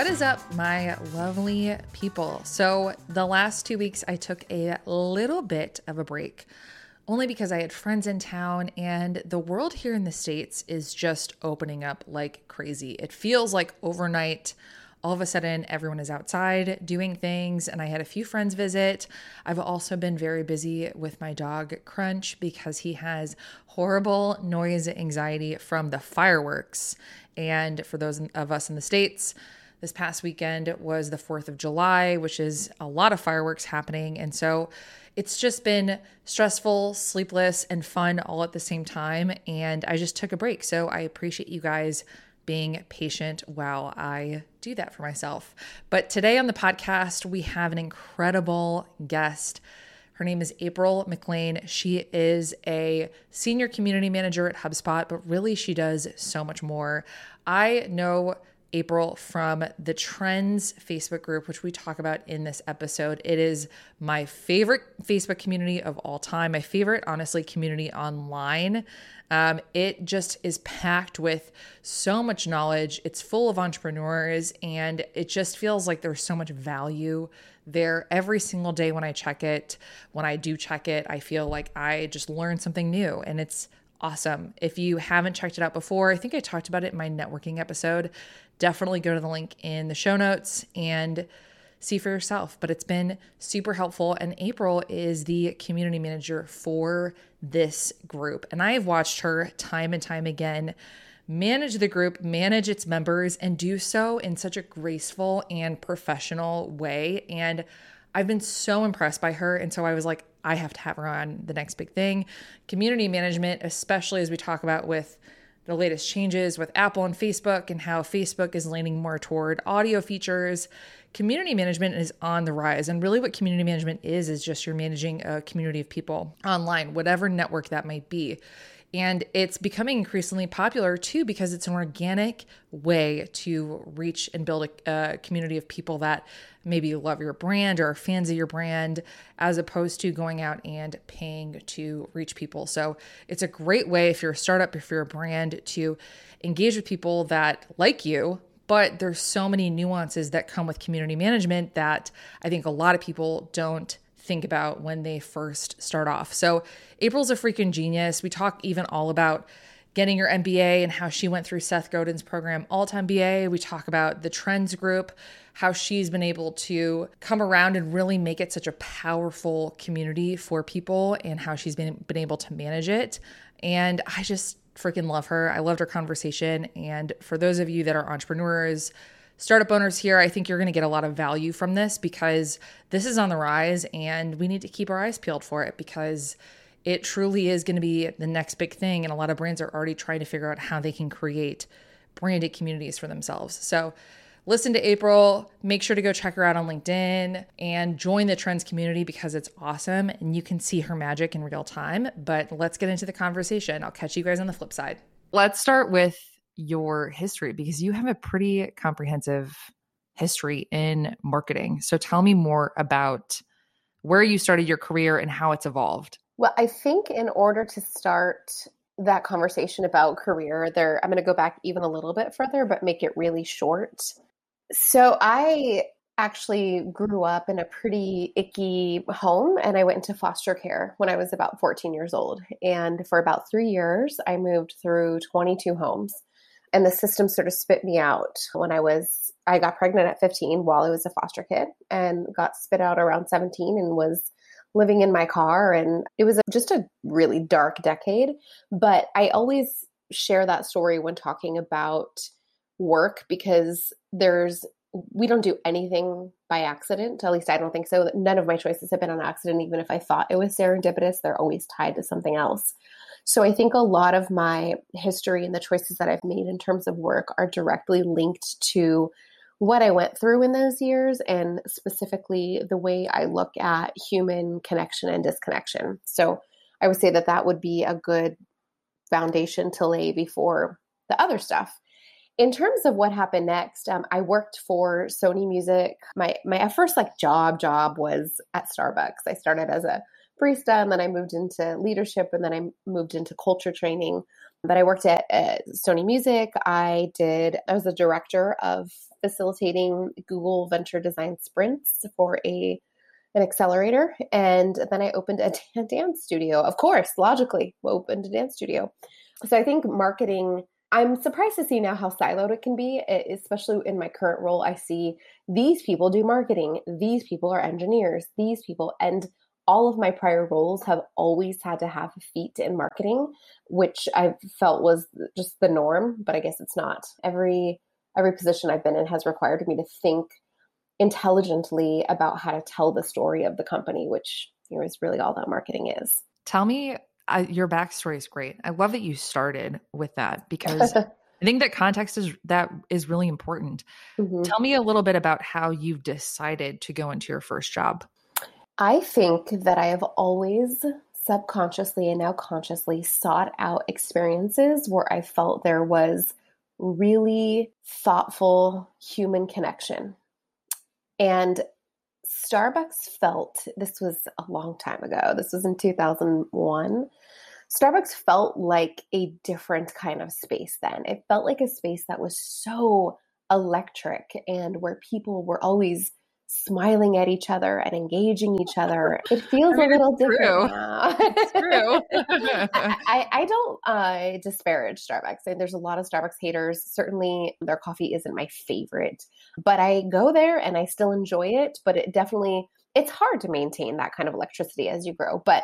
What is up, my lovely people? So, the last two weeks, I took a little bit of a break, only because I had friends in town, and the world here in the States is just opening up like crazy. It feels like overnight all of a sudden everyone is outside doing things and i had a few friends visit i've also been very busy with my dog crunch because he has horrible noise anxiety from the fireworks and for those of us in the states this past weekend was the 4th of July, which is a lot of fireworks happening. And so it's just been stressful, sleepless, and fun all at the same time. And I just took a break. So I appreciate you guys being patient while I do that for myself. But today on the podcast, we have an incredible guest. Her name is April MacLean. She is a senior community manager at HubSpot, but really she does so much more. I know April from the Trends Facebook group, which we talk about in this episode. It is my favorite Facebook community of all time, my favorite, honestly, community online. Um, it just is packed with so much knowledge. It's full of entrepreneurs, and it just feels like there's so much value there every single day when I check it. When I do check it, I feel like I just learned something new, and it's awesome. If you haven't checked it out before, I think I talked about it in my networking episode. Definitely go to the link in the show notes and see for yourself. But it's been super helpful. And April is the community manager for this group. And I have watched her time and time again manage the group, manage its members, and do so in such a graceful and professional way. And I've been so impressed by her. And so I was like, I have to have her on the next big thing. Community management, especially as we talk about with the latest changes with Apple and Facebook and how Facebook is leaning more toward audio features. Community management is on the rise. And really, what community management is, is just you're managing a community of people online, whatever network that might be. And it's becoming increasingly popular too because it's an organic way to reach and build a, a, community of people that maybe love your brand or are fans of your brand, as opposed to going out and paying to reach people. So it's a great way if you're a startup, if you're a brand, to engage with people that like you. But there's so many nuances that come with community management that I think a lot of people don't think about when they first start off. So, April's a freaking genius. We talk even all about getting your MBA and how she went through Seth Godin's program, alt MBA. We talk about the Trends Group, how she's been able to come around and really make it such a powerful community for people and how she's been, been able to manage it. And I just freaking love her. I loved her conversation. And for those of you that are entrepreneurs, startup owners here, I think you're going to get a lot of value from this because this is on the rise and we need to keep our eyes peeled for it because it truly is going to be the next big thing. And a lot of brands are already trying to figure out how they can create branded communities for themselves. So, listen to April. Make sure to go check her out on LinkedIn and join the Trends community because it's awesome and you can see her magic in real time. But let's get into the conversation. I'll catch you guys on the flip side. Let's start with your history because you have a pretty comprehensive history in marketing. So tell me more about where you started your career and how it's evolved. Well, I think in order to start that conversation about career, there I'm going to go back even a little bit further but make it really short. So I actually grew up in a pretty icky home and I went into foster care when I was about 14 years old. And for about 3 years I moved through 22 homes and the system sort of spit me out when I was I got pregnant at 15 while I was a foster kid and got spit out around 17 and was living in my car. And it was just a really dark decade but I always share that story when talking about work because there's we don't do anything by accident. At least I don't think so. None of my choices have been on accident. Even if I thought it was serendipitous they're always tied to something else so I think a lot of my history and the choices that I've made in terms of work are directly linked to what I went through in those years and specifically the way I look at human connection and disconnection. So I would say that that would be a good foundation to lay before the other stuff. In terms of what happened next, um, I worked for Sony Music. My my first like job job was at Starbucks. I started as a barista and then I moved into leadership and then I moved into culture training. But I worked at, at Sony Music. I did, I was the director of facilitating Google Venture Design Sprints for a an accelerator. And then i opened a dance studio. Of course logically opened a dance studio. So i think marketing i'm surprised to see now how siloed it can be especially in my current role. I see these people do marketing. These people are engineers. These people and all of my prior roles have always had to have feet in marketing which i felt was just the norm but i guess it's not every every position i've been in has required me to think intelligently about how to tell the story of the company, which you know, is really all that marketing is. Tell me, uh, your backstory is great. I love that you started with that because I think that context is that is really important. Mm-hmm. Tell me a little bit about how you decided to go into your first job. I think that I have always subconsciously and now consciously sought out experiences where I felt there was really thoughtful human connection and Starbucks felt this was a long time ago. This was in 2001. Starbucks felt like a different kind of space then. It felt like a space that was so electric and where people were always smiling at each other and engaging each other. It feels I mean, a little different true. now. it's true. I, I, don't uh, disparage Starbucks. There's a lot of Starbucks haters. Certainly, their coffee isn't my favorite, but I go there and I still enjoy it. But it definitely it's hard to maintain that kind of electricity as you grow. But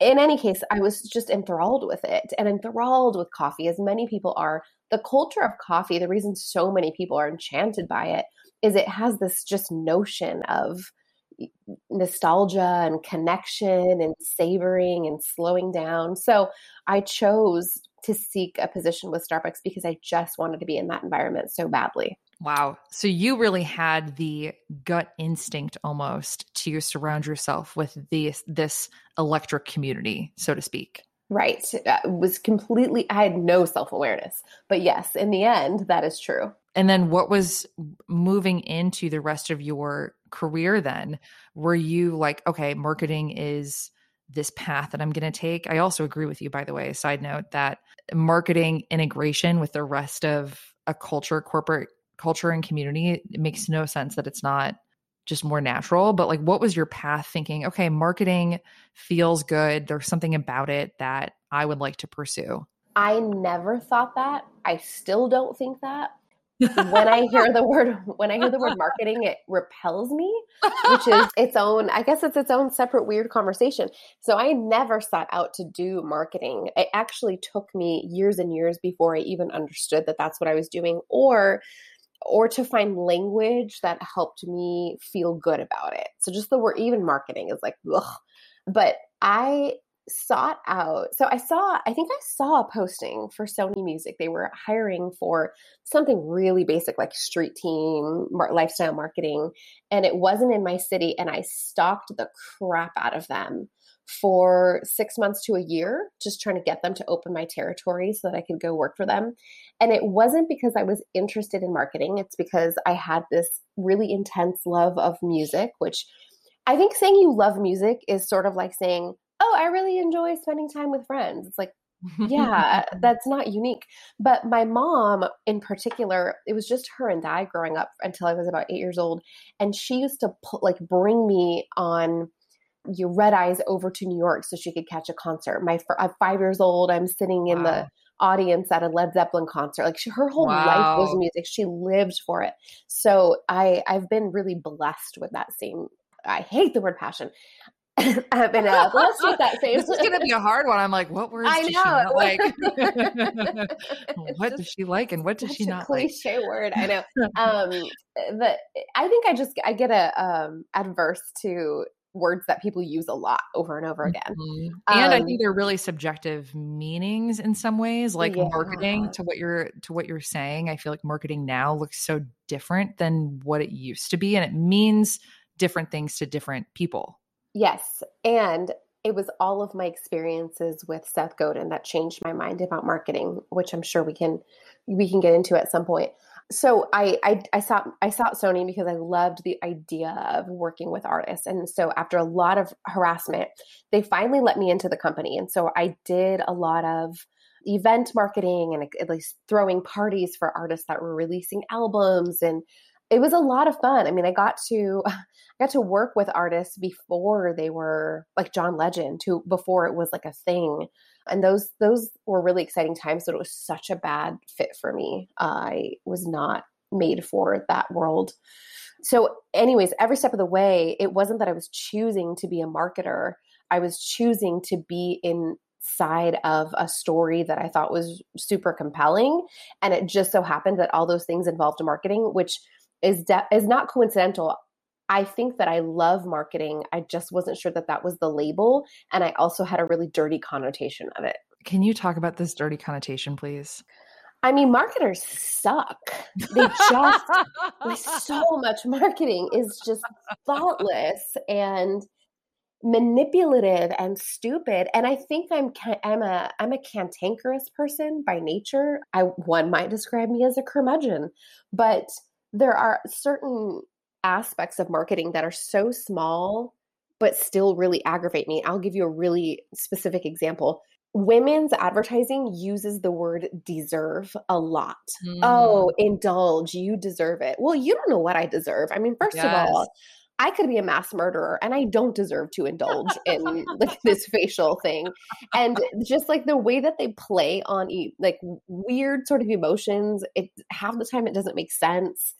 in any case, I was just enthralled with it and enthralled with coffee, as many people are. The culture of coffee, the reason so many people are enchanted by it is it has this just notion of nostalgia and connection and savoring and slowing down. So I chose to seek a position with Starbucks because I just wanted to be in that environment so badly. Wow. So you really had the gut instinct almost to surround yourself with this this electric community, so to speak. Right. Uh, was completely I had no self-awareness. But yes, in the end that is true. And then what was moving into the rest of your career then? Were you like, okay, marketing is this path that I'm going to take? I also agree with you, by the way, side note, that marketing integration with the rest of a culture, corporate culture and community, it makes no sense that it's not just more natural. But like, what was your path thinking, okay, marketing feels good. There's something about it that I would like to pursue? I never thought that. I still don't think that when I hear the word when I hear the word marketing, it repels me, which is its own, I guess it's its own separate weird conversation. So I never sought out to do marketing. It actually took me years and years before I even understood that that's what I was doing or or to find language that helped me feel good about it. So just the word even marketing is like ugh. But I sought out so i saw i think i saw a posting for sony music they were hiring for something really basic like street team lifestyle marketing and it wasn't in my city and i stalked the crap out of them for six months to a year just trying to get them to open my territory so that i could go work for them and it wasn't because i was interested in marketing it's because i had this really intense love of music which I think saying you love music is sort of like saying, oh, I really enjoy spending time with friends. It's like, yeah, that's not unique. But my mom, in particular, it was just her and I growing up until I was about eight years old, and she used to put, like bring me on your red eyes over to New York so she could catch a concert. My I'm five years old. I'm sitting in wow. the audience at a Led Zeppelin concert. Like she, her whole wow. life was music. She lived for it. So I I've been really blessed with that same. I hate the word passion. I've been uh, blessed with that same. This is going to be a hard one. I'm like, what words I does know. she not like? what does she like, and what does she not cliche like? word. I know. Um, but I think I just I get a um adverse to words that people use a lot over and over again. Mm-hmm. And um, I think they're really subjective meanings in some ways, like yeah. marketing to what you're to what you're saying. I feel like marketing now looks so different than what it used to be and it means different things to different people. Yes. And it was all of my experiences with Seth Godin that changed my mind about marketing, which I'm sure we can we can get into at some point. So I I, I sought I sought Sony because I loved the idea of working with artists, and so after a lot of harassment, they finally let me into the company, and so I did a lot of event marketing and at least throwing parties for artists that were releasing albums. And it was a lot of fun. I mean, I got to I got to work with artists before they were like John Legend, who before it was like a thing, and those those were really exciting times. But it was such a bad fit for me. I was not made for that world. So, anyways, every step of the way, it wasn't that I was choosing to be a marketer. I was choosing to be inside of a story that I thought was super compelling. And it just so happened that all those things involved marketing, which is de- is not coincidental. I think that I love marketing. I just wasn't sure that that was the label, and I also had a really dirty connotation of it. Can you talk about this dirty connotation, please? I mean, marketers suck. They just like so much marketing is just thoughtless and manipulative and stupid. And I think I'm I'm a I'm a cantankerous person by nature. I one might describe me as a curmudgeon, but there are certain aspects of marketing that are so small but still really aggravate me. I'll give you a really specific example. Women's advertising uses the word deserve a lot. Mm. Oh, indulge, you deserve it. Well, you don't know what I deserve. I mean, first yes. of all, I could be a mass murderer and I don't deserve to indulge in like this facial thing. And just like the way that they play on like weird sort of emotions, it half the time it doesn't make sense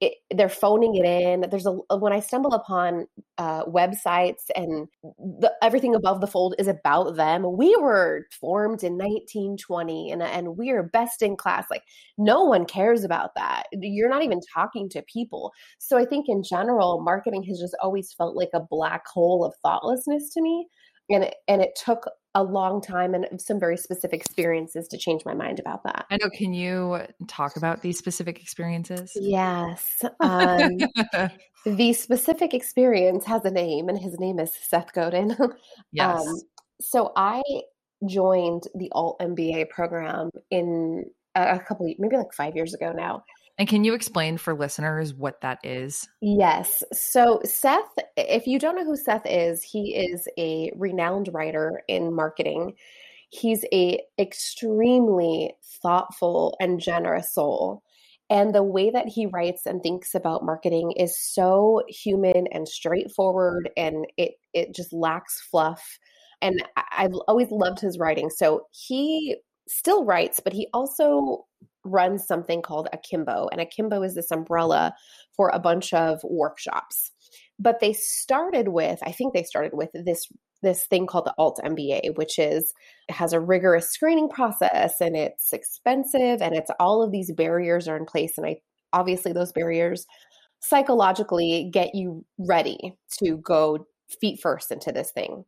it, they're phoning it in. There's a when I stumble upon uh, websites and the, everything above the fold is about them. We were formed in 1920 and and we are best in class. Like no one cares about that. You're not even talking to people. So I think in general, marketing has just always felt like a black hole of thoughtlessness to me and it, and it took a long time and some very specific experiences to change my mind about that. I know. Can you talk about these specific experiences? Yes. Um, the specific experience has a name, and his name is Seth Godin. Yes. Um, so I joined the Alt MBA program in a couple, maybe like five years ago now. And can you explain for listeners what that is? Yes. So, Seth, if you don't know who Seth is, he is a renowned writer in marketing. He's a extremely thoughtful and generous soul. And the way that he writes and thinks about marketing is so human and straightforward and it it just lacks fluff. And I've always loved his writing. So he still writes, but he also runs something called Akimbo. And Akimbo is this umbrella for a bunch of workshops. But they started with, I think they started with this this thing called the alt MBA, which is has a rigorous screening process and it's expensive and it's all of these barriers are in place. And I obviously those barriers psychologically get you ready to go feet first into this thing.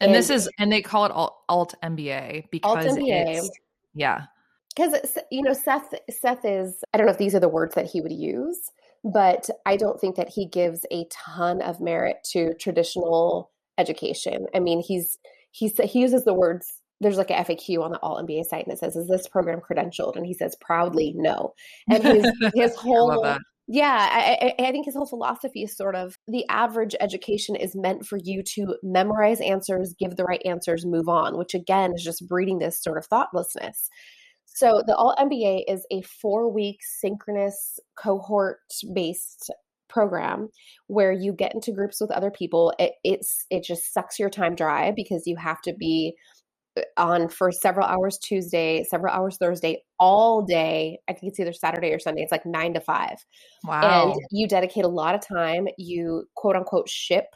And, and this is and they call it alt, alt MBA because alt MBA, yeah because you know Seth Seth is I don't know if these are the words that he would use, but I don't think that he gives a ton of merit to traditional education. I mean, he's he's he uses the words there's like a FAQ on the alt MBA site and it says, "Is this program credentialed?" And he says proudly, "No." And his his whole yeah, I, I, think his whole philosophy is sort of the average education is meant for you to memorize answers, give the right answers, move on, which again is just breeding this sort of thoughtlessness. So the alt MBA is a four week synchronous cohort based program where you get into groups with other people. It, it's it just sucks your time dry because you have to be uh, on for several hours Tuesday, several hours Thursday, all day. I think it's either Saturday or Sunday. It's like nine to five. Wow. And you dedicate a lot of time. You quote unquote ship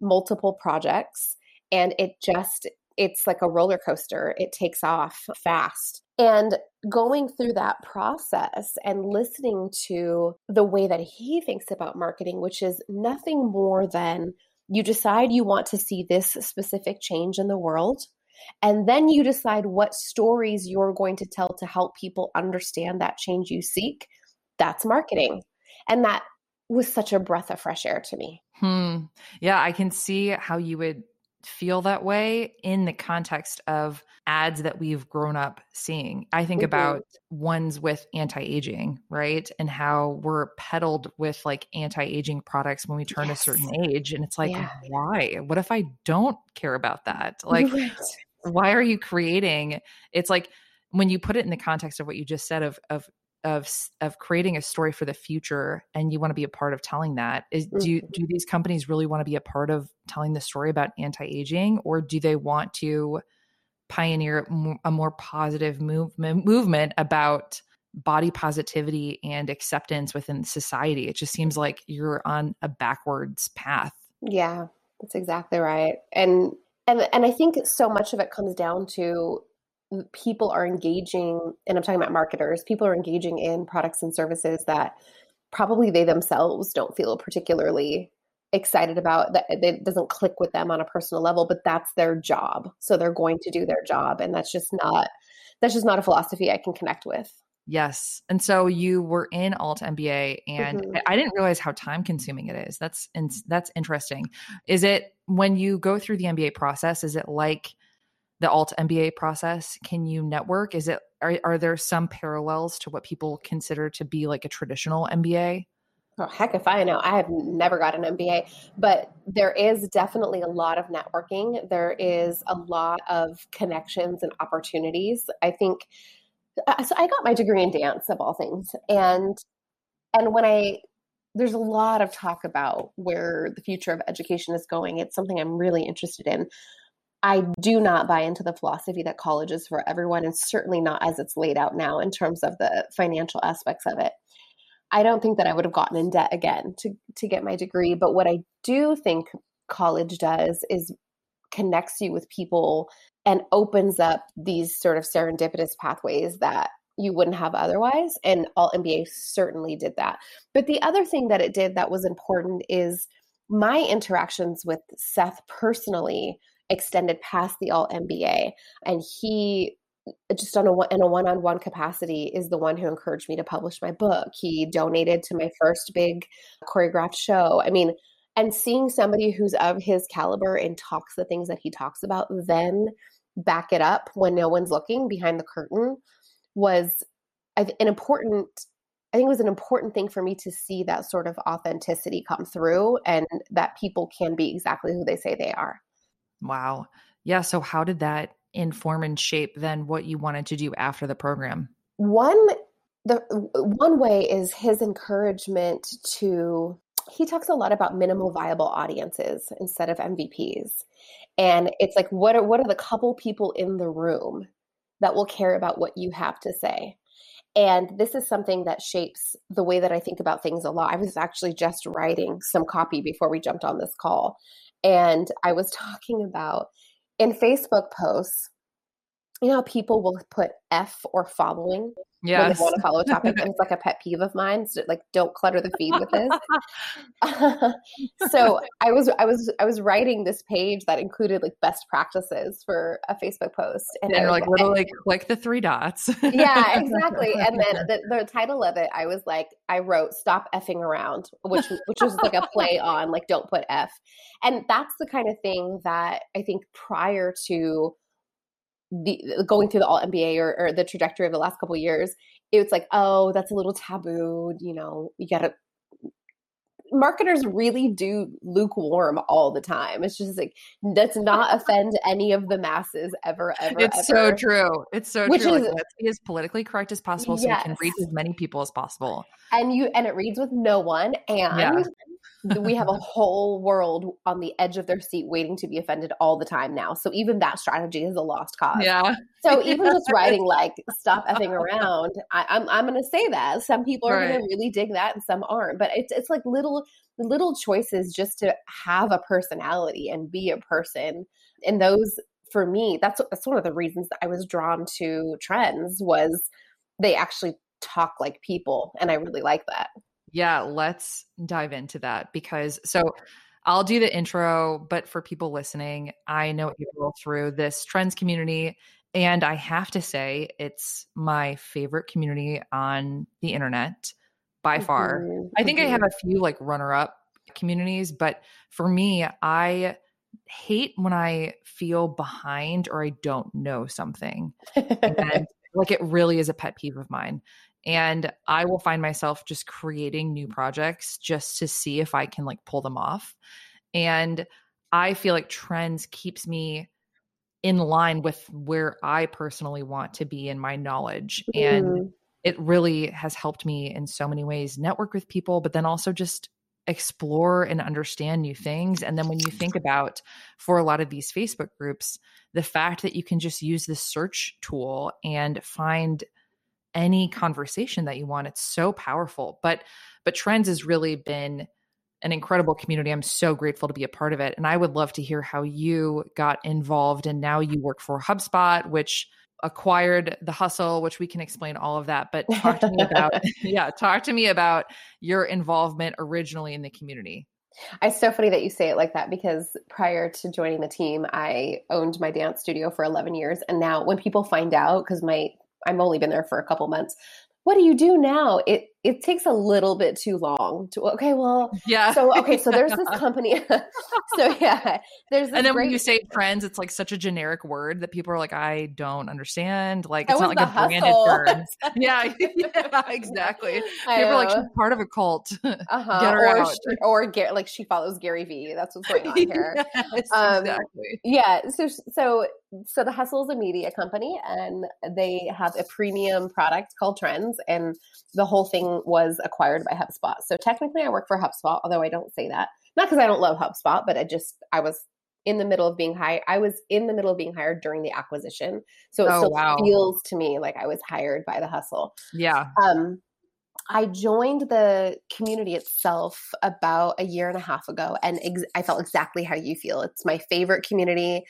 multiple projects and it just it's like a roller coaster. It takes off fast. And going through that process and listening to the way that he thinks about marketing, which is nothing more than you decide you want to see this specific change in the world. And then you decide what stories you're going to tell to help people understand that change you seek. That's marketing. And that was such a breath of fresh air to me. Hmm. Yeah, I can see how you would feel that way in the context of ads that we've grown up seeing. I think mm-hmm. about ones with anti aging, right? And how we're peddled with like anti aging products when we turn yes. a certain age. And it's like, yeah. why? What if I don't care about that? Like, right. why are you creating? It's like, when you put it in the context of what you just said of of of of creating a story for the future and you want to be a part of telling that is mm-hmm. do do these companies really want to be a part of telling the story about anti-aging or do they want to pioneer a more positive movement movement about body positivity and acceptance within society it just seems like you're on a backwards path yeah that's exactly right and and and i think so much of it comes down to people are engaging, and I'm talking about marketers, people are engaging in products and services that probably they themselves don't feel particularly excited about that it doesn't click with them on a personal level but that's their job. So they're going to do their job and that's just not that's just not a philosophy i can connect with. Yes. And so you were in alt mba and mm-hmm. i didn't realize how time consuming it is. That's that's interesting. Is it when you go through the mba process is it like the alt MBA process? Can you network? Is it are, are there some parallels to what people consider to be like a traditional MBA? Oh, heck if I know. I have never got an MBA, but there is definitely a lot of networking. There is a lot of connections and opportunities. I think uh, so I got my degree in dance of all things. And and when I there's a lot of talk about where the future of education is going. It's something I'm really interested in. I do not buy into the philosophy that college is for everyone, and certainly not as it's laid out now in terms of the financial aspects of it. I don't think that I would have gotten in debt again to, to get my degree. But what I do think college does is connects you with people and opens up these sort of serendipitous pathways that you wouldn't have otherwise. And alt MBA certainly did that. But the other thing that it did that was important is my interactions with Seth personally extended past the alt MBA. And he just on a in a one-on-one capacity is the one who encouraged me to publish my book. He donated to my first big choreographed show. I mean, and seeing somebody who's of his caliber and talks the things that he talks about, then back it up when no one's looking behind the curtain was an important I think it was an important thing for me to see that sort of authenticity come through and that people can be exactly who they say they are. Wow. Yeah. So, how did that inform and shape then what you wanted to do after the program? One, the one way is his encouragement to. He talks a lot about minimal viable audiences instead of MVPs, and it's like what are what are the couple people in the room that will care about what you have to say? And this is something that shapes the way that I think about things a lot. I was actually just writing some copy before we jumped on this call. And I was talking about in Facebook posts, you know, people will put F or following when they want to follow a topic. and it's like a pet peeve of mine. So like, don't clutter the feed with this. so I was, I was, I was writing this page that included like best practices for a Facebook post, and, and I like literally click the three dots. yeah, exactly. And then the, the title of it, I was like, I wrote "Stop effing around," which which was like a play on like "Don't put f," and that's the kind of thing that I think prior to the going through the alt MBA or, or the trajectory of the last couple years, it's like, oh, that's a little taboo. You know, you gotta marketers really do lukewarm all the time. It's just like does not offend any of the masses ever, ever. It's ever. so true. It's so Which true. Is, like, let's be as politically correct as possible so yes. we can reach as many people as possible. And you and it reads with no one. And yeah we have a whole world on the edge of their seat waiting to be offended all the time now. So even that strategy is a lost cause. Yeah. So even just writing like "stop effing around," I, am I'm, I'm going to say that some people are right. going to really dig that and some aren't. But it's it's like little little choices just to have a personality and be a person. And those for me, that's that's one of the reasons that I was drawn to trends was they actually talk like people, and I really like that. Yeah, let's dive into that because so I'll do the intro, but for people listening, I know you roll through this trends community. And I have to say, it's my favorite community on the internet by far. Mm-hmm. I think mm-hmm. I have a few like runner up communities, but for me, I hate when I feel behind or I don't know something. and like it really is a pet peeve of mine and i will find myself just creating new projects just to see if i can like pull them off and i feel like trends keeps me in line with where I personally want to be in my knowledge. And mm. it really has helped me in so many ways network with people, but then also just explore and understand new things. And then when you think about for a lot of these Facebook groups, the fact that you can just use the search tool and find any conversation that you want, it's so powerful. But but Trends has really been an incredible community. I'm so grateful to be a part of it. And I would love to hear how you got involved and now you work for HubSpot, which acquired the hustle, which we can explain all of that. But talk to me about, yeah, talk to me about your involvement originally in the community. It's so funny that you say it like that because prior to joining the team, I owned my dance studio for 11 years. And now when people find out, because my I've only been there for a couple months, what do you do now? It it takes a little bit too long to okay well yeah so okay so there's this company so yeah there's and then great... when you say trends it's like such a generic word that people are like i don't understand like it's not like a hustle. branded term yeah yeah exactly I people know. are like she's part of a cult uh-huh. Get her or out. She, or like she follows gary vee that's what's going on here yes, um, exactly yeah so so so the hustle is a media company and they have a premium product called trends and the whole thing was acquired by HubSpot. So technically I work for HubSpot, although I don't say that. Not because I don't love HubSpot, but I just I was in the middle of being hired. I was in the middle of being hired during the acquisition. So it oh, still wow. feels to me like I was hired by the hustle. Yeah. Um I joined the community itself about a year and a half ago, and ex- I felt exactly how you feel. It's my favorite community.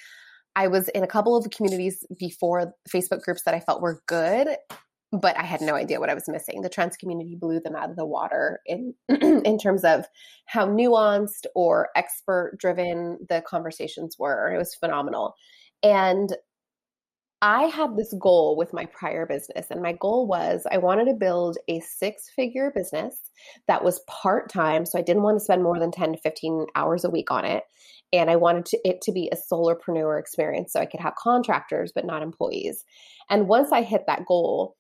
I was in a couple of communities before Facebook groups that I felt were good, but I had no idea what I was missing. The Trends community blew them out of the water in in terms of how nuanced or expert driven the conversations were. It was phenomenal. And I had this goal with my prior business, and my goal was I wanted to build a six figure business that was part time. So I didn't want to spend more than 10 to 15 hours a week on it. And I wanted to, it to be a solopreneur experience so I could have contractors, but not employees. And once I hit that goal,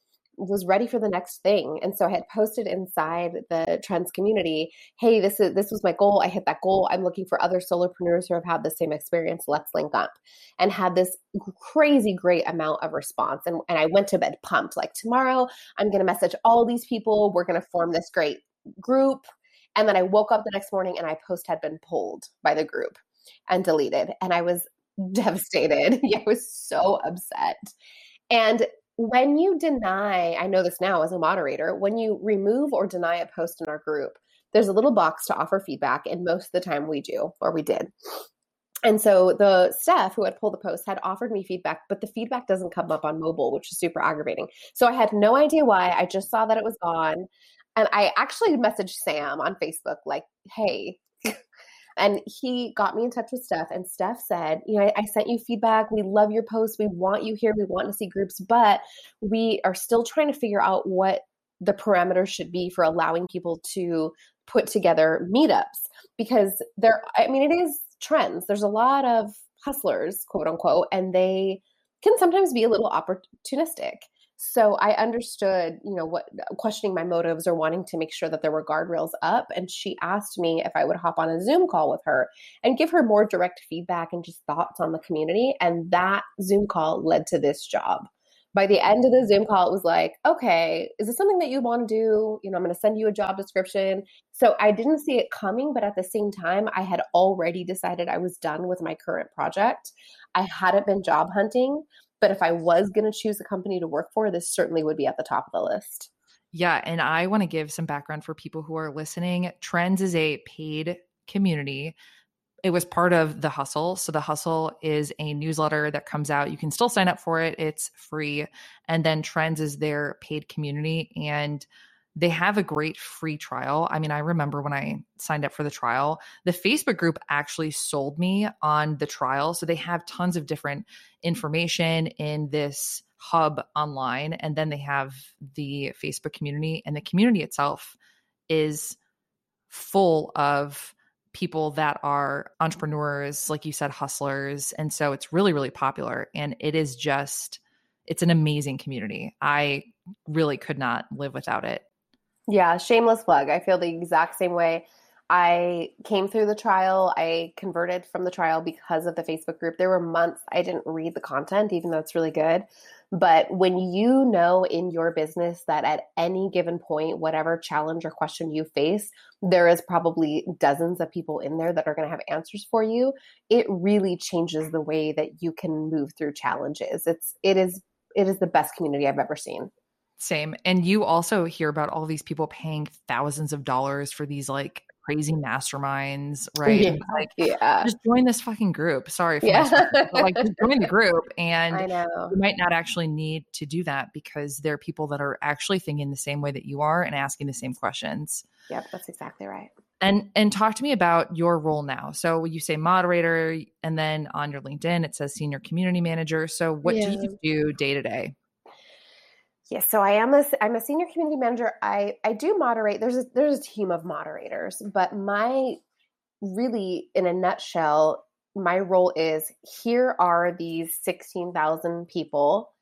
was ready for the next thing. And so i had posted inside the trends community hey this is this was my goal. I hit that goal. I'm looking for other solopreneurs who have had the same experience. Let's link up. And had this crazy great amount of response. And, and i went to bed pumped. Like tomorrow i'm going to message all these people. We're going to form this great group. And then i woke up the next morning and my post had been pulled by the group and deleted. And i was devastated. I was so upset. And when you deny, I know this now as a moderator, when you remove or deny a post in our group, there's a little box to offer feedback, and most of the time we do, or we did. And so the staff who had pulled the post had offered me feedback, but the feedback doesn't come up on mobile, which is super aggravating. So I had no idea why. I just saw that it was gone. And I actually messaged Sam on Facebook, like, hey, and he got me in touch with Steph, and Steph said, You know, I, I, sent you feedback. We love your posts. We want you here. We want to see groups, but we are still trying to figure out what the parameters should be for allowing people to put together meetups because there, I mean, it is trends. There's a lot of hustlers, quote unquote, and they can sometimes be a little opportunistic. So I understood, you know, what questioning my motives or wanting to make sure that there were guardrails up. And she asked me if I would hop on a Zoom call with her and give her more direct feedback and just thoughts on the community. And that Zoom call led to this job. By the end of the Zoom call, it was like, okay, is this something that you want to do? You know, I'm going to send you a job description. So I didn't see it coming, but at the same time, I had already decided I was done with my current project. I hadn't been job hunting. But if I was going to choose a company to work for, this certainly would be at the top of the list. Yeah. And I want to give some background for people who are listening. Trends is a paid community. It was part of The Hustle. So, The Hustle is a newsletter that comes out. You can still sign up for it, it's free. And then Trends is their paid community. And they have a great free trial. I mean, I remember when I signed up for the trial, the Facebook group actually sold me on the trial. So they have tons of different information in this hub online. And then they have the Facebook community, and the community itself is full of people that are entrepreneurs, like you said, hustlers. And so it's really, really popular. And it is just, it's an amazing community. I really could not live without it. Yeah, shameless plug. I feel the exact same way. I came through the trial. I converted from the trial because of the Facebook group. There were months I didn't read the content, even though it's really good. But when you know in your business that at any given point, whatever challenge or question you face, there is probably dozens of people in there that are going to have answers for you, it really changes the way that you can move through challenges. It's it is it is the best community I've ever seen. Same. And you also hear about all these people paying thousands of dollars for these like crazy masterminds, right? Yeah. Like, yeah. just join this fucking group. Sorry for Yeah. like just join the group and I know. you might not actually need to do that because there are people that are actually thinking the same way that you are and asking the same questions. Yep, that's exactly right. And and talk to me about your role now. So you say moderator and then on your LinkedIn it says senior community manager. So what do you do day to day? Yes, so I am a I'm a senior community manager. I I do moderate. There's a, there's a team of moderators, but my really in a nutshell, my role is here are these 16,000 people.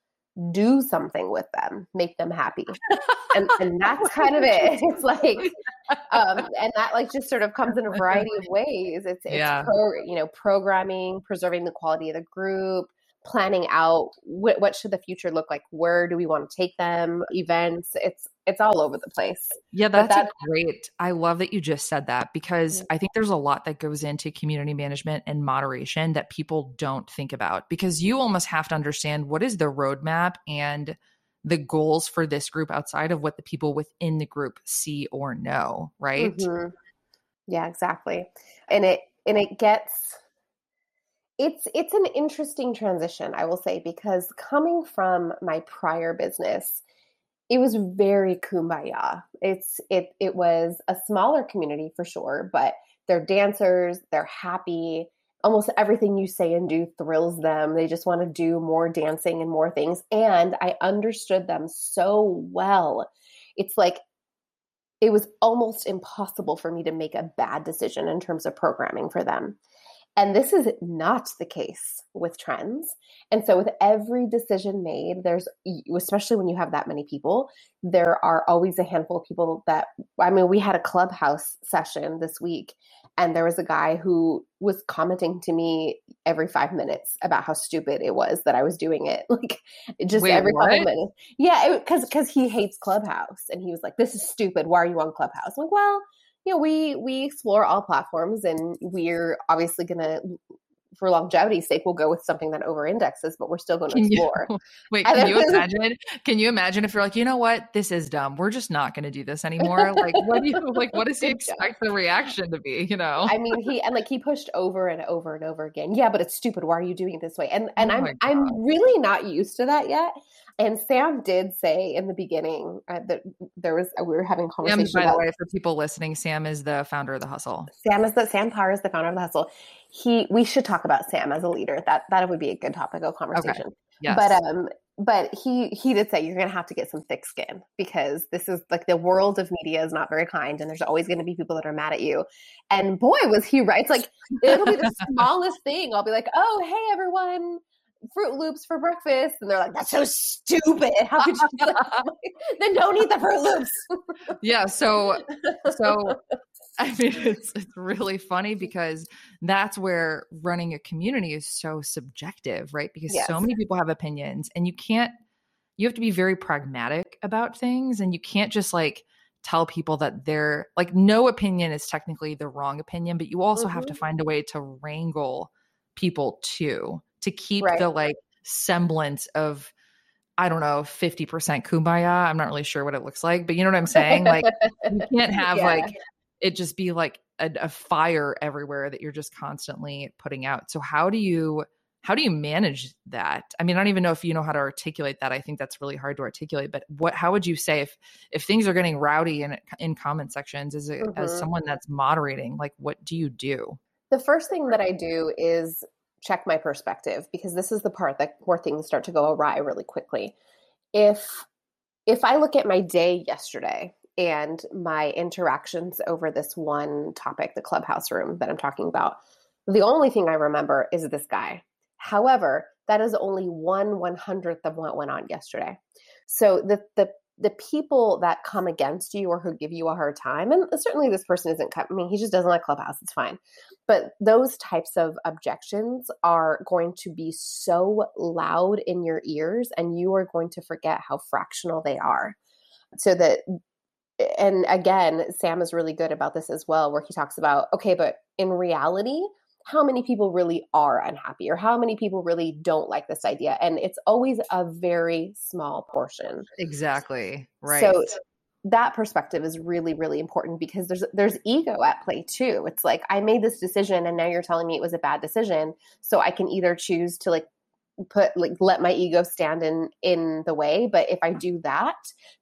Do something with them, make them happy. And and that's kind of it. It's like um and that like just sort of comes in a variety of ways. It's it's Yeah. pro, you know, programming, preserving the quality of the group, planning out what, what should the future look like where do we want to take them events it's it's all over the place Yeah, that's that- great. I love that you just said that because Mm. I think there's a lot that goes into community management and moderation that people don't think about because you almost have to understand what is the roadmap and the goals for this group outside of what the people within the group see or know, right? Mhm. yeah exactly and it and it gets it's it's an interesting transition i will say because coming from my prior business it was very kumbaya. It's it it was a smaller community for sure but they're dancers they're happy. Almost everything you say and do thrills them. They just want to do more dancing and more things and i understood them so well. It's like it was almost impossible for me to make a bad decision in terms of programming for them. And this is not the case with trends. And so, with every decision made, there's, especially when you have that many people, there are always a handful of people that, I mean, we had a clubhouse session this week, and there was a guy who was commenting to me every five minutes about how stupid it was that I was doing it. Like, just Wait, every couple what? minutes. Yeah, because because he hates Clubhouse, and he was like, "This is stupid. Why are you on Clubhouse?" I'm like, well, you know, we we explore all platforms, and we're obviously gonna, for longevity's sake, we'll go with something that over indexes, but we're still going to Can you- explore. Wait, can you imagine? Can you imagine if you're like, you know what, this is dumb. We're just not going to do this anymore. Like, what do you like? What does he expect the reaction to be? You know? I mean, he and like he pushed over and over and over again. Yeah, but it's stupid. Why are you doing it this way? And and Oh I'm I'm really not used to that yet. And Sam did say in the beginning uh, that there was we were having a Sam, conversation by the way, for people listening, Sam is the founder of the Hustle. Sam is the Sam Parr is the founder of the Hustle. He we should talk about Sam as a leader. That that would be a good topic of conversation. Yes. But um but he he did say you're going to have to get some thick skin because this is like the world of media is not very kind and there's always going to be people that are mad at you. And boy was he right. It's like it'll be the smallest thing. I'll be like, "Oh, hey everyone, Froot Loops for breakfast." And they're like, "That's so stupid. How could you Then don't eat the Froot Loops." yeah. So, so I mean, it's it's really funny because that's where running a community is so subjective, right? Because so many people have opinions, and you can't. You have to be very pragmatic about things, and you can't just like tell people that they're like no opinion is technically the wrong opinion, but you also have to Mhm. find a way to wrangle people too to keep Right. the like semblance of I don't know, 50% kumbaya. I'm not really sure what it looks like, but you know what I'm saying? Like you can't have Yeah. like it just be like a, a fire everywhere that you're just constantly putting out. So how do you how do you manage that? I mean, I don't even know if you know how to articulate that. I think that's really hard to articulate. But what how would you say if if things are getting rowdy in in comment sections as a, as Mhm. someone that's moderating? Like, what do you do? The first thing that I do is check my perspective because this is the part that where things start to go awry really quickly. If if I look at my day yesterday and my interactions over this one topic, the clubhouse room that I'm talking about, the only thing I remember is this guy. However, that is only one one hundredth of what went on yesterday. So the the the people that come against you or who give you a hard time, and certainly this person isn't, I mean, he just doesn't like Clubhouse, it's fine. But those types of objections are going to be so loud in your ears, and you are going to forget how fractional they are. So that, and again, Sam is really good about this as well, where he talks about, okay, but in reality, how many people really are unhappy or how many people really don't like this idea and it's always a very small portion. Exactly right. so that perspective is really really important because there's there's ego at play too. It's like i made this decision and now you're telling me it was a bad decision so i can either choose to like put like let my ego stand in in the way but if i do that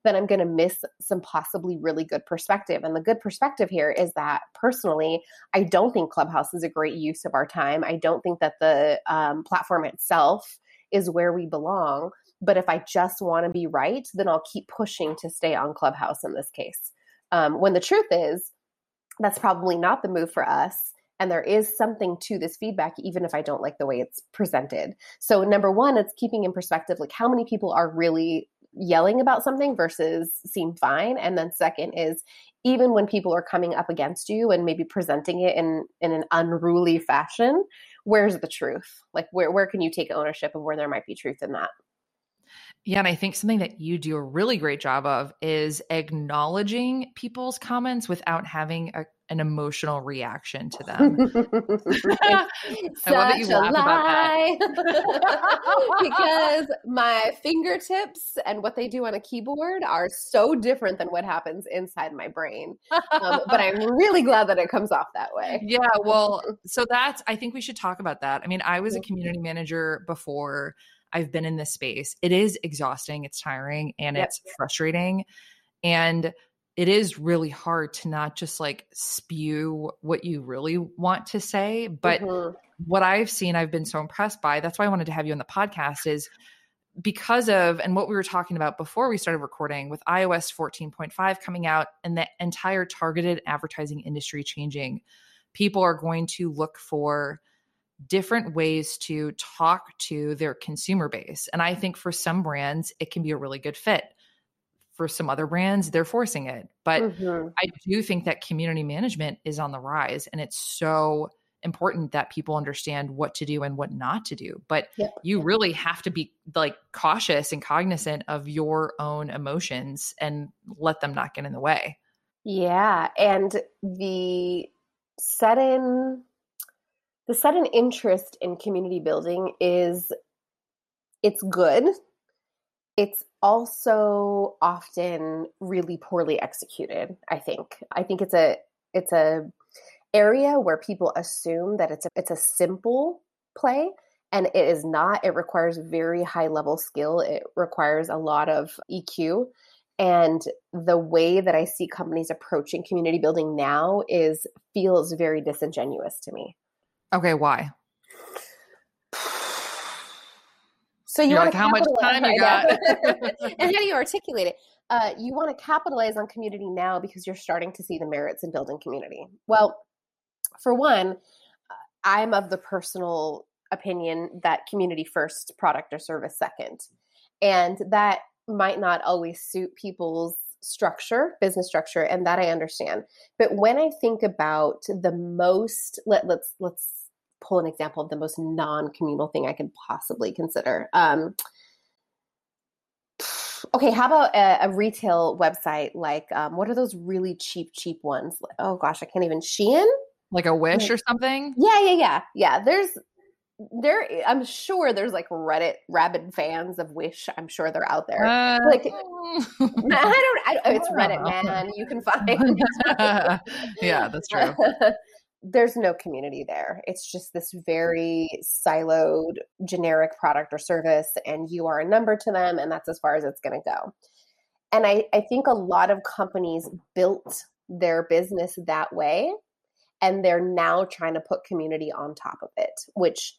then i'm going to miss some possibly really good perspective. And the good perspective here is that personally i don't think clubhouse is a great use of our time. I don't think that the um, platform itself is where we belong. But if i just want to be right then i'll keep pushing to stay on clubhouse in this case. Um, when the truth is that's probably not the move for us and there is something to this feedback even if i don't like the way it's presented. So number one it's keeping in perspective like how many people are really yelling about something versus seem fine. And then second is even when people are coming up against you and maybe presenting it in in an unruly fashion where's the truth? Like where where can you take ownership of where there might be truth in that? Yeah, and I think something that you do a really great job of is acknowledging people's comments without having a an emotional reaction to them. I love that you laugh lie. about that. because my fingertips and what they do on a keyboard are so different than what happens inside my brain. Um, but I'm really glad that it comes off that way. Yeah, well, so that's, I think we should talk about that. I mean, I was a community manager before. I've been in this space. It is exhausting, it's tiring, and yep. it's frustrating. And it is really hard to not just like spew what you really want to say. But mm-hmm. what I've seen, I've been so impressed by. That's why I wanted to have you on the podcast is because of and what we were talking about before we started recording with iOS 14.5 coming out and the entire targeted advertising industry changing. People are going to look for different ways to talk to their consumer base. And I think for some brands, it can be a really good fit for some other brands, they're forcing it. But mm-hmm. I do think that community management is on the rise and it's so important that people understand what to do and what not to do. But you really have to be like cautious and cognizant of your own emotions and let them not get in the way. Yeah, and the sudden the sudden interest in community building is it's good it's also often really poorly executed i think. I think it's a it's a area where people assume that it's a, it's a simple play and it is not. It requires very high level skill. It requires a lot of eq and the way that i see companies approaching community building now is feels very disingenuous to me. Okay why So you want like, how much time you got, and how do you articulate it? Uh, you want to capitalize on community now because you're starting to see the merits in building community. Well, for one, uh, I'm of the personal opinion that community first, product or service second, and that might not always suit people's structure, business structure, and that I understand. But when I think about the most, let, let's let's pull an example of the most non-communal thing I could possibly consider. Um, okay, how about a, a retail website like um, what are those really cheap, cheap ones? Oh gosh, I can't even. Shein, like a Wish or something. Yeah, yeah, yeah, yeah. There's there. I'm sure there's like Reddit rabid fans of Wish. I'm sure they're out there. Uh, like I don't. I, it's Reddit, man. You can find. yeah, that's true there's no community there. It's just this very siloed, generic product or service, and you are a number to them, and that's as far as it's going to go. And I, I think a lot of companies built their business that way, and they're now trying to put community on top of it, which,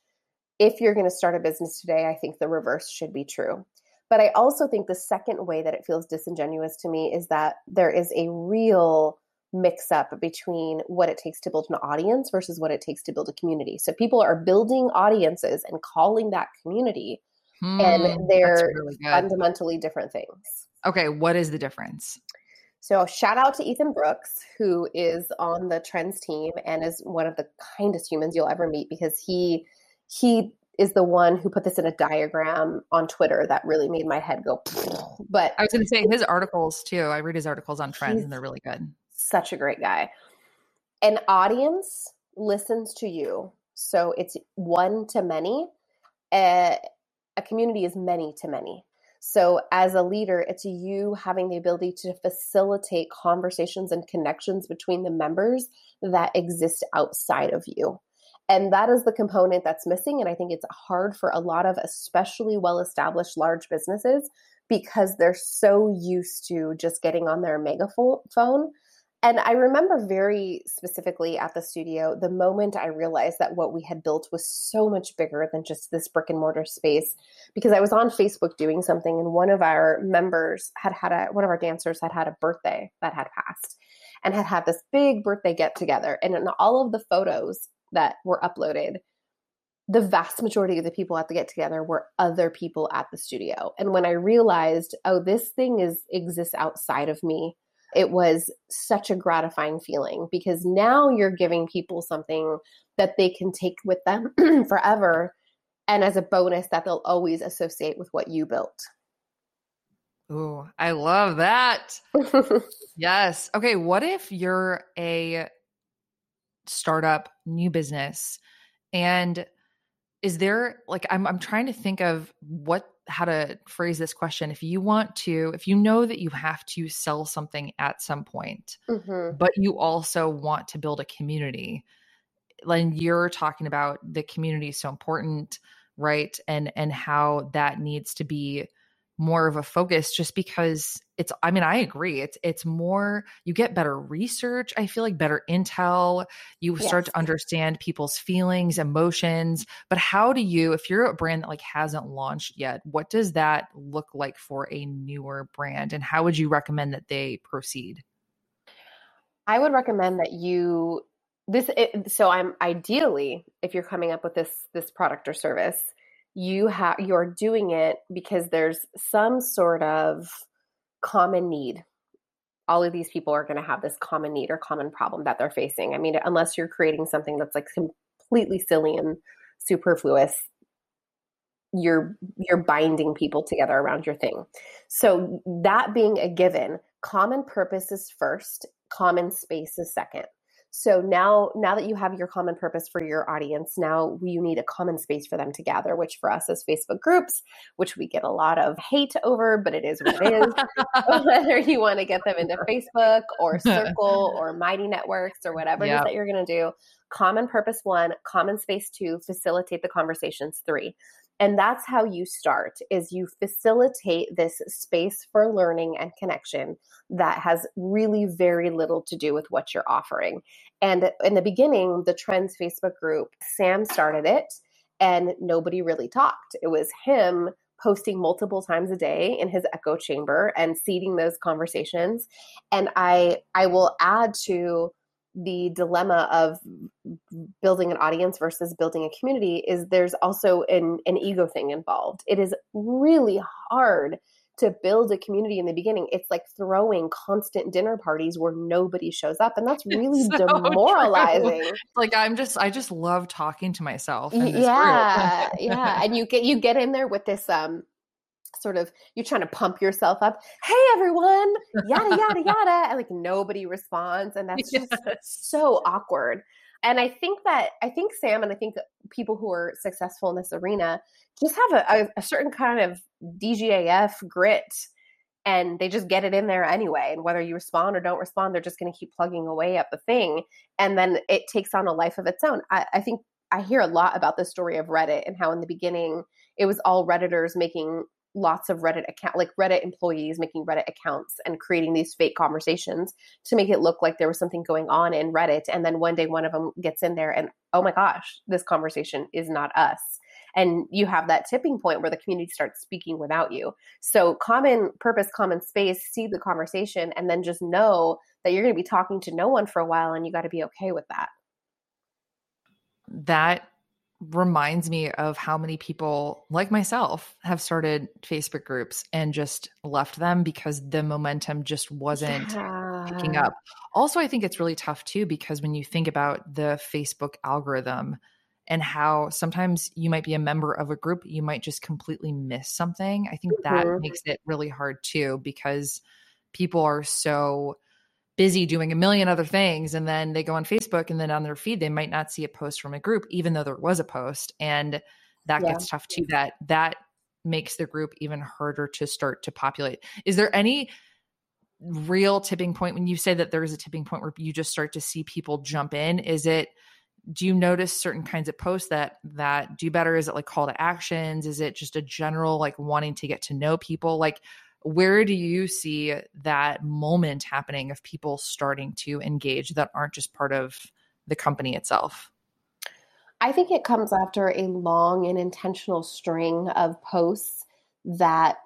if you're going to start a business today, I think the reverse should be true. But I also think the second way that it feels disingenuous to me is that there is a real mix up between what it takes to build an audience versus what it takes to build a community. So people are building audiences and calling that community, hmm, and they're really fundamentally different things. Okay, what is the difference? So shout out to Ethan Brooks, who is on the trends team and is one of the kindest humans you'll ever meet because he he is the one who put this in a diagram on Twitter that really made my head go. But I was going to say his articles too. I read his articles on trends and they're really good. Such a great guy. An audience listens to you. So it's one to many. A, a community is many to many. So, as a leader, it's you having the ability to facilitate conversations and connections between the members that exist outside of you. And that is the component that's missing. And I think it's hard for a lot of, especially well established large businesses, because they're so used to just getting on their megaphone and I remember very specifically at the studio the moment I realized that what we had built was so much bigger than just this brick and mortar space. Because I was on Facebook doing something, and one of our members had had a, one of our dancers had had a birthday that had passed and had had this big birthday get together. And in all of the photos that were uploaded, the vast majority of the people at the get together were other people at the studio. And when I realized, oh, this thing is exists outside of me it was such a gratifying feeling because now you're giving people something that they can take with them forever and as a bonus that they'll always associate with what you built. Ooh, I love that. yes. Okay, what if you're a startup, new business and is there like I'm I'm trying to think of what how to phrase this question if you want to if you know that you have to sell something at some point mm-hmm. but you also want to build a community and you're talking about the community is so important right and and how that needs to be more of a focus just because it's i mean i agree it's it's more you get better research i feel like better intel you yes. start to understand people's feelings emotions but how do you if you're a brand that like hasn't launched yet what does that look like for a newer brand and how would you recommend that they proceed i would recommend that you this it, so i'm ideally if you're coming up with this this product or service you have you're doing it because there's some sort of common need. All of these people are going to have this common need or common problem that they're facing. I mean unless you're creating something that's like completely silly and superfluous you're you're binding people together around your thing. So that being a given common purpose is first common space is second so now, now that you have your common purpose for your audience, now you need a common space for them to gather, which for us is Facebook groups, which we get a lot of hate over, but it is what it is. Whether you want to get them into Facebook or Circle or Mighty Networks or whatever yep. it is that you're going to do, common purpose one, common space two, facilitate the conversations three and that's how you start is you facilitate this space for learning and connection that has really very little to do with what you're offering. And in the beginning the trends facebook group sam started it and nobody really talked. It was him posting multiple times a day in his echo chamber and seeding those conversations. And i i will add to the dilemma of building an audience versus building a community is there's also an, an ego thing involved. It is really hard to build a community in the beginning. It's like throwing constant dinner parties where nobody shows up. And that's really so demoralizing. True. Like I'm just I just love talking to myself. yeah. yeah. And you get you get in there with this um sort of you're trying to pump yourself up. Hey everyone, yada yada yada, and like nobody responds, and that's just so awkward. And I think that I think Sam and I think people who are successful in this arena just have a, a, a certain kind of DGAF grit and they just get it in there anyway. And whether you respond or don't respond, they're just going to keep plugging away at the thing. And then it takes on a life of its own. I, I, think I hear a lot about the story of Reddit and how in the beginning it was all Redditors making lots of Reddit account like Reddit employees making Reddit accounts and creating these fake conversations to make it look like there was something going on in Reddit. And then one day one of them gets in there and oh my gosh this conversation is not us. And you have that tipping point where the community starts speaking without you. So common purpose common space see the conversation and then just know that you're going to be talking to no one for a while and you got to be okay with that. That reminds me of how many people like myself have started Facebook groups and just left them because the momentum just wasn't yeah. picking up. Also, I think it's really tough too because when you think about the Facebook algorithm and how sometimes you might be a member of a group, you might just completely miss something. I think that mm-hmm. makes it really hard too because people are so busy doing a million other things and then they go on Facebook and then on their feed they might not see a post from a group even though there was a post and that yeah. gets tough too that that makes the group even harder to start to populate. Is there any real tipping point when you say that there is a tipping point where you just start to see people jump in? Is it do you notice certain kinds of posts that that do better? Is it like call to actions? Is it just a general like wanting to get to know people? Like where do you see that moment happening of people starting to engage that aren't just part of the company itself? I think it comes after a long and intentional string of posts that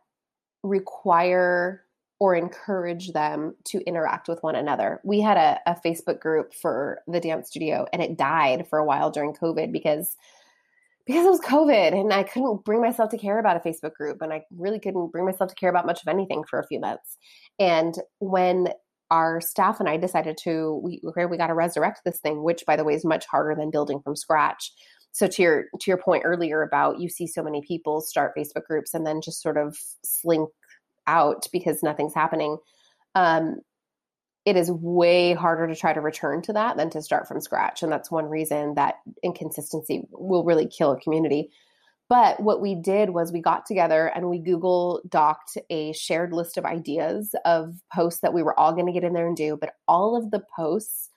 require or encourage them to interact with one another. We had a, a, Facebook group for the dance studio and it died for a while during COVID because because it was COVID and I couldn't bring myself to care about a Facebook group and I really couldn't bring myself to care about much of anything for a few months. And when our staff and I decided to we we got to resurrect this thing, which by the way is much harder than building from scratch. So to your to your point earlier about you see so many people start Facebook groups and then just sort of slink out because nothing's happening. Um, it is way harder to try to return to that than to start from scratch. And that's one reason that inconsistency will really kill a community. But what we did was we got together and we Google docked a shared list of ideas of posts that we were all going to get in there and do. But all of the posts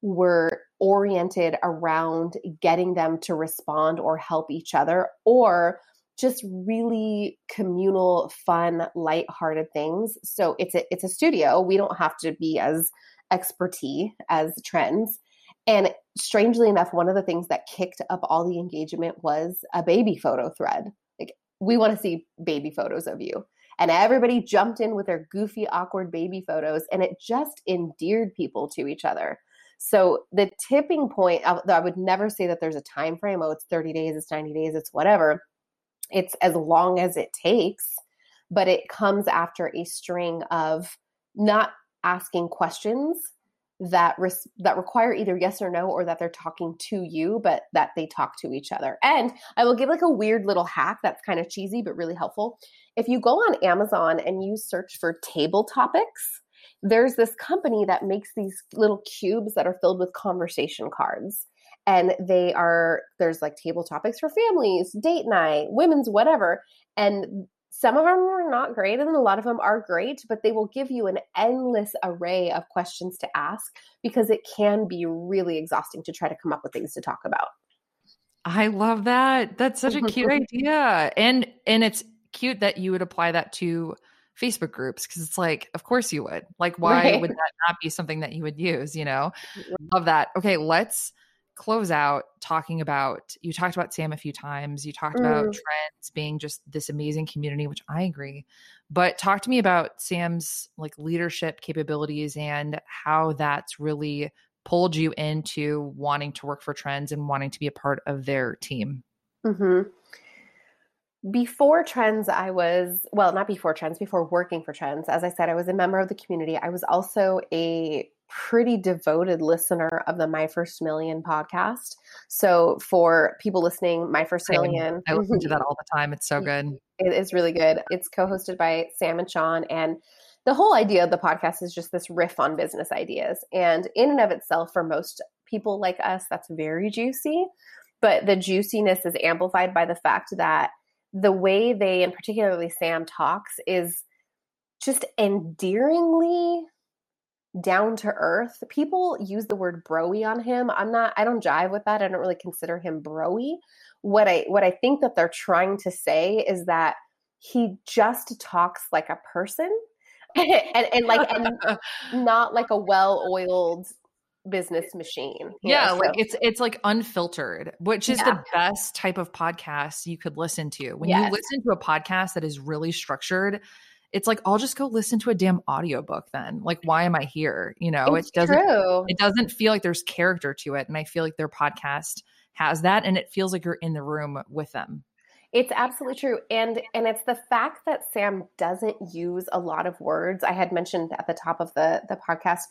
were oriented around getting them to respond or help each other or just really communal, fun, light-hearted things. So it's a it's a studio. We don't have to be as expertise as trends. And strangely enough, one of the things that kicked up all the engagement was a baby photo thread. Like we want to see baby photos of you. And everybody jumped in with their goofy, awkward baby photos, and it just endeared people to each other. So the tipping point, I would never say that there's a time frame. Oh, it's 30 days, it's 90 days, it's whatever it's as long as it takes, but it comes after a string of not asking questions that res- that require either yes or no or that they're talking to you but that they talk to each other. And i will give like a weird little hack that's kind of cheesy but really helpful. If you go on amazon and you search for table topics there's this company that makes these little cubes that are filled with conversation cards and they are there's like table topics for families date night women's whatever and some of them are not great and a lot of them are great but they will give you an endless array of questions to ask because it can be really exhausting to try to come up with things to talk about i love that that's such a cute idea and and it's cute that you would apply that to Facebook groups because it's like, of course you would. Like, why right. would that not be something that you would use? You know, love that. Okay, let's close out talking about you talked about Sam a few times. You talked mm. about Trends being just this amazing community, which I agree. But talk to me about Sam's like leadership capabilities and how that's really pulled you into wanting to work for Trends and wanting to be a part of their team. Mm-hmm. Before Trends, I was, well, not before Trends, before working for Trends. As I said, I was a member of the community. I was also a pretty devoted listener of the My First Million podcast. So for people listening, My First Million, I listen to that all the time. It's so good. It is really good. It's co-hosted by Sam and Shaan and the whole idea of the podcast is just this riff on business ideas. And in and of itself, for most people like us, that's very juicy. But the juiciness is amplified by the fact that the way they, and particularly Sam, talks is just endearingly down to earth. People use the word broy on him. I'm not I don't jive with that. I don't really consider him broy. What I what I think that they're trying to say is that he just talks like a person and, and like and not like a well-oiled business machine. Yeah, know, like so. it's it's like unfiltered, which is yeah. the best type of podcast you could listen to. When yes. you listen to a podcast that is really structured, it's like I'll just go listen to a damn audiobook then. Like why am I here? You know, it's it doesn't true. it doesn't feel like there's character to it and I feel like their podcast has that and it feels like you're in the room with them. It's absolutely true. And and it's the fact that Sam doesn't use a lot of words. I had mentioned at the top of the the podcast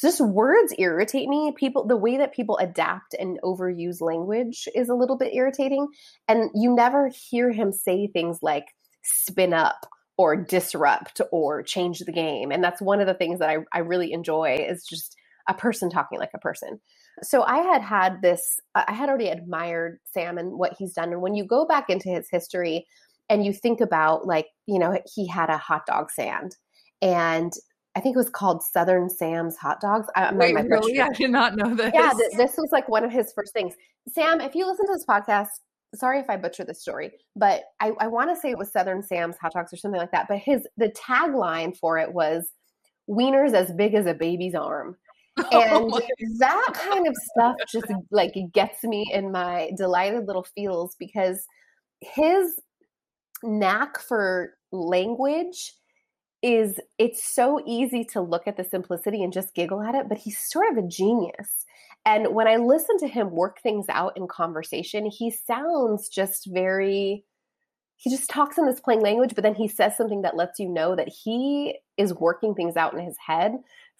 just words irritate me. People, the way that people adapt and overuse language is a little bit irritating. And you never hear him say things like spin up or disrupt or change the game. And that's one of the things that I, I really enjoy is just a person talking like a person. So I had had this, I had already admired Sam and what he's done. And when you go back into his history and you think about, like, you know, he had a hot dog stand and I think it was called Southern Sam's Hot Dogs. I, Wait, really? I did not know this. Yeah, th- this was like one of his first things. Sam, if you listen to this podcast, sorry if I butcher this story, but I, I want to say it was Southern Sam's Hot Dogs or something like that. But his the tagline for it was "Wieners as big as a baby's arm." and oh that kind of stuff just like gets me in my delighted little feels because his knack for language is it's so easy to look at the simplicity and just giggle at it, but he's sort of a genius. And when I listen to him work things out in conversation, he sounds just very he just talks in this plain language, but then he says something that lets you know that he is working things out in his head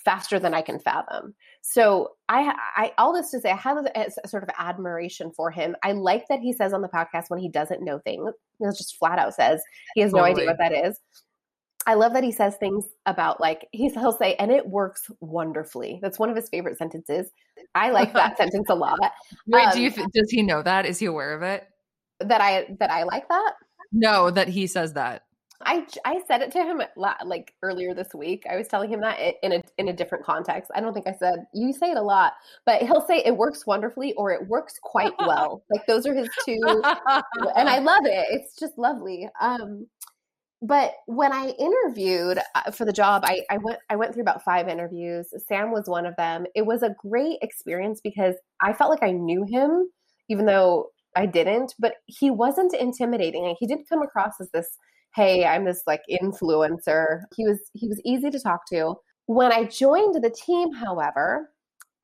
faster than I can fathom. So I, I all this to say, I have a, a, sort of admiration for him. I like that he says on the podcast when he doesn't know things, he just flat out says he has totally. no idea what that is. I love that he says things about like he's he'll say, and it works wonderfully. That's one of his favorite sentences. I like that sentence a lot. Wait, um, do you um, does he know that? Is he aware of it? That I that I like that? No, that he says that. I I said it to him like earlier this week. I was telling him that in a in a different context. I don't think I said you say it a lot, but he'll say it works wonderfully or it works quite well. like those are his two, and I love it. It's just lovely. Um, but when I interviewed uh, for the job, I, I went I went through about five interviews. Sam was one of them. It was a great experience because I felt like I knew him, even though I didn't. But he wasn't intimidating. He didn't come across as this, "Hey, I'm this like influencer." He was he was easy to talk to. When I joined the team, however,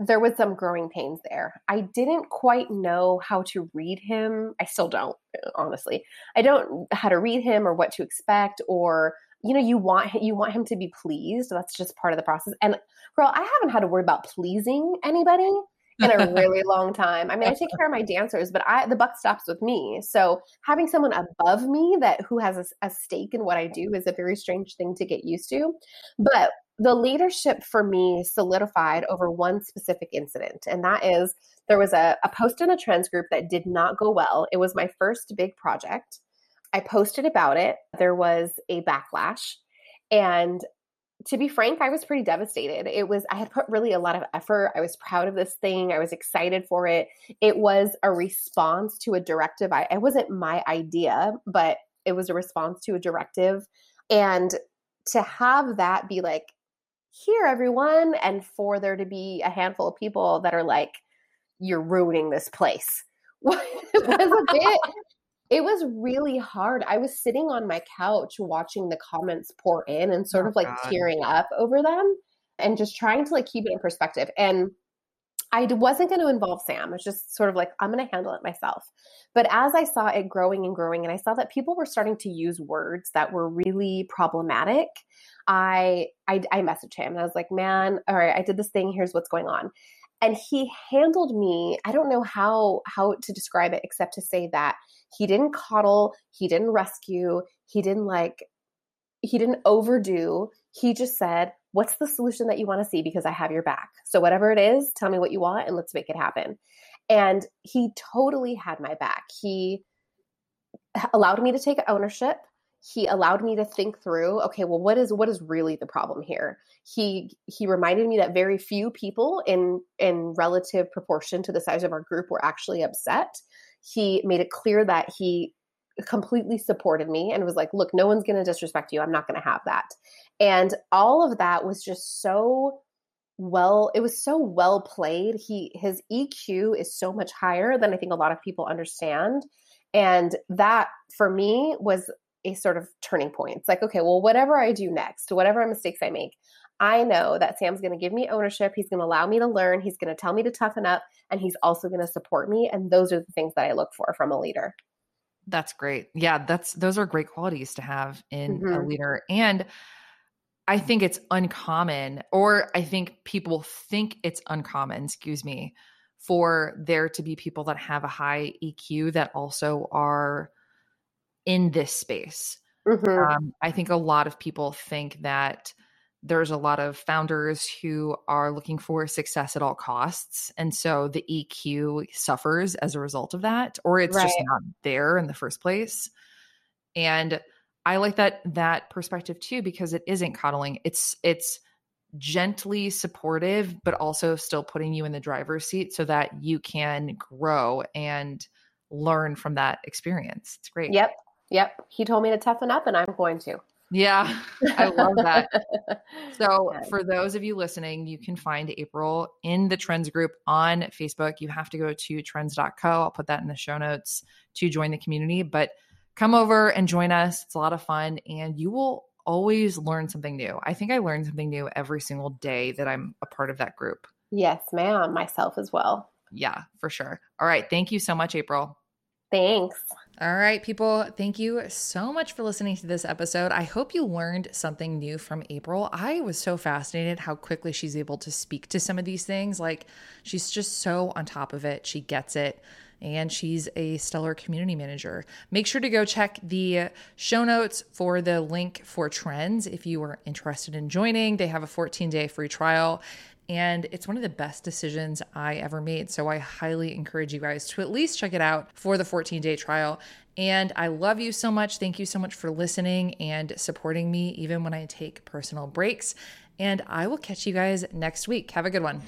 there was some growing pains there. I didn't quite know how to read him. I still don't, honestly. I don't how to read him or what to expect or you know, you want you want him to be pleased. That's just part of the process. And girl, I haven't had to worry about pleasing anybody in a really long time. I mean, I take care of my dancers, but I the buck stops with me. So having someone above me that who has a, a stake in what I do is a very strange thing to get used to. But the leadership for me solidified over one specific incident, and that is there was a, a post in a trends group that did not go well. It was my first big project. I posted about it. There was a backlash. And to be frank, I was pretty devastated. It was, I had put really a lot of effort. I was proud of this thing. I was excited for it. It was a response to a directive. I, it wasn't my idea, but it was a response to a directive. And to have that be like, here, everyone, and for there to be a handful of people that are like, you're ruining this place was a bit. it was really hard. I was sitting on my couch watching the comments pour in and oh sort oh, of like God. tearing up over them and just trying to like keep it in perspective. And I wasn't going to involve Sam. It was just sort of like, I'm going to handle it myself. But as I saw it growing and growing, and I saw that people were starting to use words that were really problematic, I, I, I messaged him and I was like, man, all right, I did this thing. Here's what's going on. And he handled me. I don't know how how to describe it except to say that he didn't coddle, he didn't rescue, he didn't like, he didn't overdo. He just said, what's the solution that you want to see because I have your back. So whatever it is, tell me what you want and let's make it happen. And he totally had my back. He allowed me to take ownership he allowed me to think through okay well what is what is really the problem here? He he reminded me that very few people in in relative proportion to the size of our group were actually upset. He made it clear that he completely supported me and was like look no one's going to disrespect you. I'm not going to have that. And all of that was just so well it was so well played. He his eq is so much higher than i think a lot of people understand. And that for me was a sort of turning point. It's like, okay, well, whatever I do next, whatever mistakes I make, I know that Sam's going to give me ownership. He's going to allow me to learn. He's going to tell me to toughen up, and he's also going to support me. And those are the things that I look for from a leader. That's great. Yeah, that's those are great qualities to have in mm-hmm. a leader. And I think it's uncommon, or I think people think it's uncommon, excuse me, for there to be people that have a high EQ that also are in this space. Mm-hmm. Um, I think a lot of people think that there's a lot of founders who are looking for success at all costs. And so the EQ suffers as a result of that, or it's right. just not there in the first place. And I like that that perspective too, because it isn't coddling. It's it's gently supportive, but also still putting you in the driver's seat so that you can grow and learn from that experience. It's great. Yep. Yep. He told me to toughen up and I'm going to. Yeah, I love that. so, for those of you listening, you can find April in the Trends group on Facebook. You have to go to trends.co. I'll put that in the show notes to join the community. But come over and join us. It's a lot of fun, and you will always learn something new. I think I learn something new every single day that I'm a part of that group. Yes, ma'am. Myself as well. Yeah, for sure. All right. Thank you so much, April. Thanks. All right, people, thank you so much for listening to this episode. I hope you learned something new from April. I was so fascinated how quickly she's able to speak to some of these things. Like, she's just so on top of it. She gets it and she's a stellar community manager. Make sure to go check the show notes for the link for trends if you are interested in joining. They have a 14 day free trial and it's one of the best decisions I ever made. So I highly encourage you guys to at least check it out for the 14 day trial. And I love you so much. Thank you so much for listening and supporting me, even when I take personal breaks. And I will catch you guys next week. Have a good one.